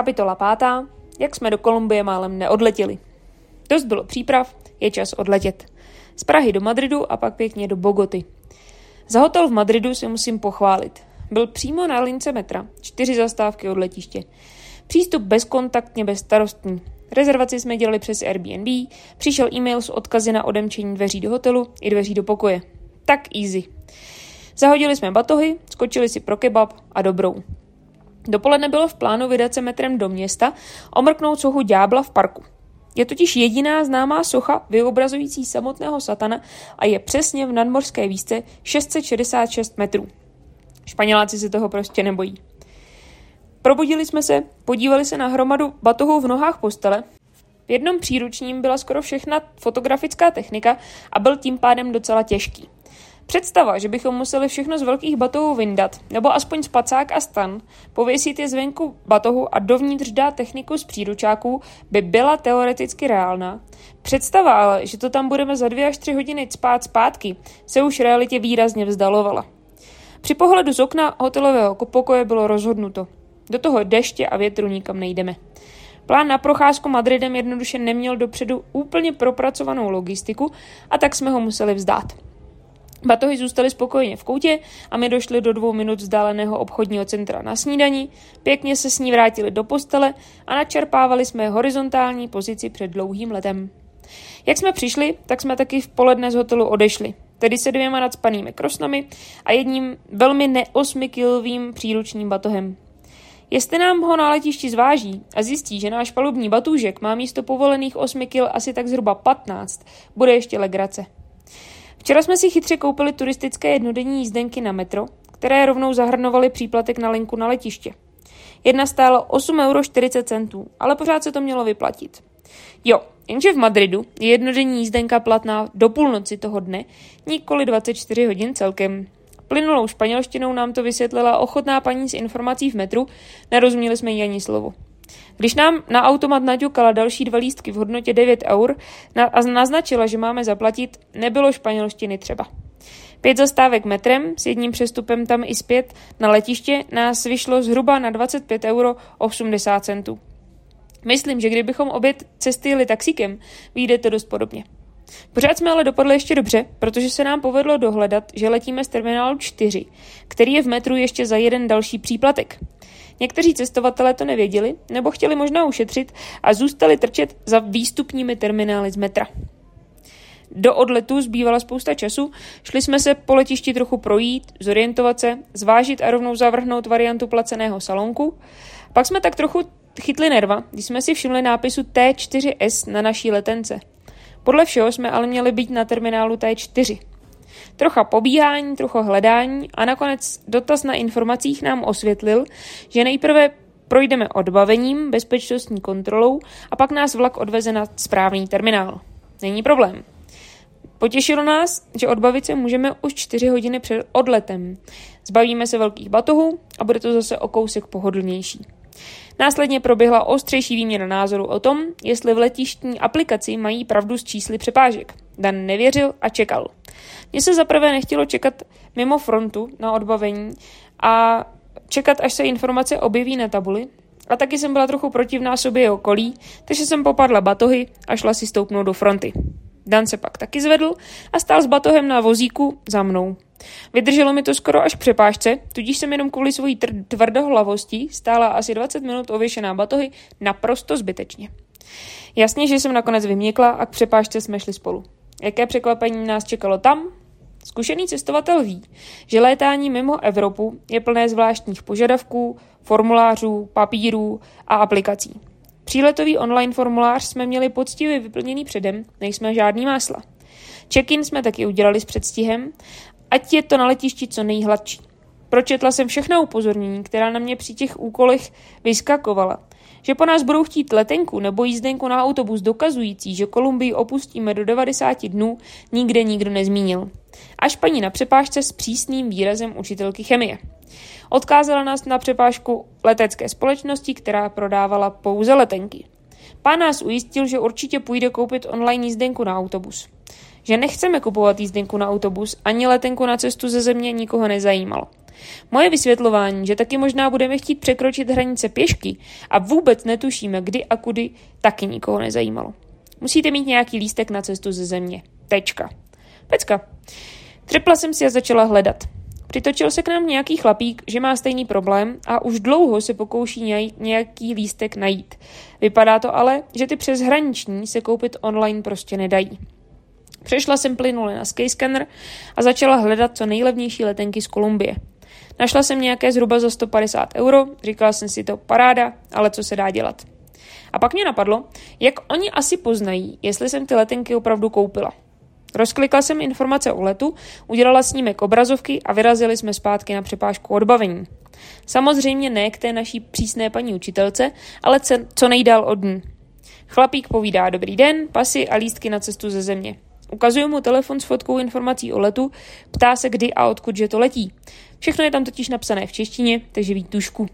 Kapitola pátá. Jak jsme do Kolumbie málem neodletěli. Dost bylo příprav, je čas odletět. Z Prahy do Madridu a pak pěkně do Bogoty. Za hotel v Madridu si musím pochválit. Byl přímo na lince metra, čtyři zastávky od letiště. Přístup bezkontaktně, bezstarostný. Rezervaci jsme dělali přes Airbnb, přišel e-mail s odkazy na odemčení dveří do hotelu i dveří do pokoje. Tak easy. Zahodili jsme batohy, skočili si pro kebab a dobrou. Dopoledne bylo v plánu vydat se metrem do města, omrknout sochu ďábla v parku. Je totiž jediná známá socha vyobrazující samotného satana a je přesně v nadmorské výšce 666 metrů. Španěláci se toho prostě nebojí. Probudili jsme se, podívali se na hromadu batohů v nohách postele. V jednom příručním byla skoro všechna fotografická technika a byl tím pádem docela těžký. Představa, že bychom museli všechno z velkých batohů vyndat, nebo aspoň spacák a stan, pověsit je zvenku batohu a dovnitř dát techniku z příručáků, by byla teoreticky reálná. Představa ale, že to tam budeme za dvě až tři hodiny spát zpátky, se už realitě výrazně vzdalovala. Při pohledu z okna hotelového pokoje bylo rozhodnuto. Do toho deště a větru nikam nejdeme. Plán na procházku Madridem jednoduše neměl dopředu úplně propracovanou logistiku a tak jsme ho museli vzdát. Batohy zůstaly spokojně v koutě a my došli do dvou minut vzdáleného obchodního centra na snídaní, pěkně se s ní vrátili do postele a načerpávali jsme horizontální pozici před dlouhým letem. Jak jsme přišli, tak jsme taky v poledne z hotelu odešli, tedy se dvěma nadspanými krosnami a jedním velmi neosmikilovým příručním batohem. Jestli nám ho na letišti zváží a zjistí, že náš palubní batůžek má místo povolených 8 kil asi tak zhruba 15, bude ještě legrace. Včera jsme si chytře koupili turistické jednodenní jízdenky na metro, které rovnou zahrnovaly příplatek na linku na letiště. Jedna stála 8,40 euro, ale pořád se to mělo vyplatit. Jo, jenže v Madridu je jednodenní jízdenka platná do půlnoci toho dne, nikoli 24 hodin celkem. Plynulou španělštinou nám to vysvětlila ochotná paní z informací v metru, nerozuměli jsme jí ani slovo. Když nám na automat naťukala další dva lístky v hodnotě 9 eur a naznačila, že máme zaplatit, nebylo španělštiny třeba. Pět zastávek metrem s jedním přestupem tam i zpět na letiště nás vyšlo zhruba na 25 euro 80 centů. Myslím, že kdybychom obě cesty jeli taxíkem, vyjde to dost podobně. Pořád jsme ale dopadli ještě dobře, protože se nám povedlo dohledat, že letíme z terminálu 4, který je v metru ještě za jeden další příplatek. Někteří cestovatelé to nevěděli, nebo chtěli možná ušetřit a zůstali trčet za výstupními terminály z metra. Do odletu zbývala spousta času, šli jsme se po letišti trochu projít, zorientovat se, zvážit a rovnou zavrhnout variantu placeného salonku. Pak jsme tak trochu chytli nerva, když jsme si všimli nápisu T4S na naší letence. Podle všeho jsme ale měli být na terminálu T4. Trocha pobíhání, trocha hledání a nakonec dotaz na informacích nám osvětlil, že nejprve projdeme odbavením, bezpečnostní kontrolou a pak nás vlak odveze na správný terminál. Není problém. Potěšilo nás, že odbavit se můžeme už 4 hodiny před odletem. Zbavíme se velkých batohů a bude to zase o kousek pohodlnější. Následně proběhla ostřejší výměna názoru o tom, jestli v letištní aplikaci mají pravdu s čísly přepážek. Dan nevěřil a čekal. Mně se zaprvé nechtělo čekat mimo frontu na odbavení a čekat, až se informace objeví na tabuli. A taky jsem byla trochu protivná sobě okolí, takže jsem popadla batohy a šla si stoupnout do fronty. Dan se pak taky zvedl a stál s batohem na vozíku za mnou. Vydrželo mi to skoro až přepážce, tudíž jsem jenom kvůli svojí tvrdohlavostí stála asi 20 minut ověšená batohy naprosto zbytečně. Jasně, že jsem nakonec vyměkla a k přepážce jsme šli spolu. Jaké překvapení nás čekalo tam? Zkušený cestovatel ví, že létání mimo Evropu je plné zvláštních požadavků, formulářů, papírů a aplikací. Příletový online formulář jsme měli poctivě vyplněný předem, nejsme žádný másla. Check-in jsme taky udělali s předstihem, ať je to na letišti co nejhladší. Pročetla jsem všechna upozornění, která na mě při těch úkolech vyskakovala že po nás budou chtít letenku nebo jízdenku na autobus dokazující, že Kolumbii opustíme do 90 dnů, nikde nikdo nezmínil. Až paní na přepážce s přísným výrazem učitelky chemie. Odkázala nás na přepážku letecké společnosti, která prodávala pouze letenky. Pán nás ujistil, že určitě půjde koupit online jízdenku na autobus. Že nechceme kupovat jízdenku na autobus ani letenku na cestu ze země nikoho nezajímalo. Moje vysvětlování, že taky možná budeme chtít překročit hranice pěšky a vůbec netušíme, kdy a kudy, taky nikoho nezajímalo. Musíte mít nějaký lístek na cestu ze země. Tečka. Pecka. Třepla jsem si a začala hledat. Přitočil se k nám nějaký chlapík, že má stejný problém a už dlouho se pokouší nějaký lístek najít. Vypadá to ale, že ty přeshraniční se koupit online prostě nedají. Přešla jsem plynule na Skyscanner a začala hledat co nejlevnější letenky z Kolumbie. Našla jsem nějaké zhruba za 150 euro, říkala jsem si to paráda, ale co se dá dělat. A pak mě napadlo, jak oni asi poznají, jestli jsem ty letenky opravdu koupila. Rozklikla jsem informace o letu, udělala snímek obrazovky a vyrazili jsme zpátky na přepážku odbavení. Samozřejmě ne k té naší přísné paní učitelce, ale co nejdál od ní. Chlapík povídá dobrý den, pasy a lístky na cestu ze země. Ukazuju mu telefon s fotkou informací o letu, ptá se kdy a odkud že to letí. Všechno je tam totiž napsané v češtině, takže ví tušku.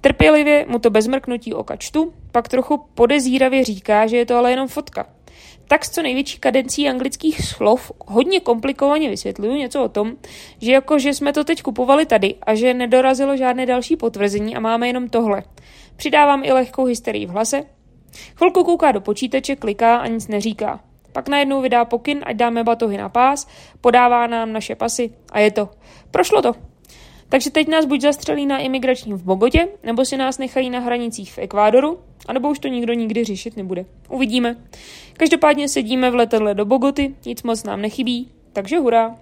Trpělivě mu to bez mrknutí oka čtu, pak trochu podezíravě říká, že je to ale jenom fotka. Tak s co největší kadencí anglických slov hodně komplikovaně vysvětluju něco o tom, že jako že jsme to teď kupovali tady a že nedorazilo žádné další potvrzení a máme jenom tohle. Přidávám i lehkou hysterii v hlase. Chvilku kouká do počítače, kliká a nic neříká. Pak najednou vydá pokyn, ať dáme batohy na pás, podává nám naše pasy a je to. Prošlo to. Takže teď nás buď zastřelí na imigračním v Bogotě, nebo si nás nechají na hranicích v Ekvádoru, anebo už to nikdo nikdy řešit nebude. Uvidíme. Každopádně sedíme v letadle do Bogoty, nic moc nám nechybí, takže hurá.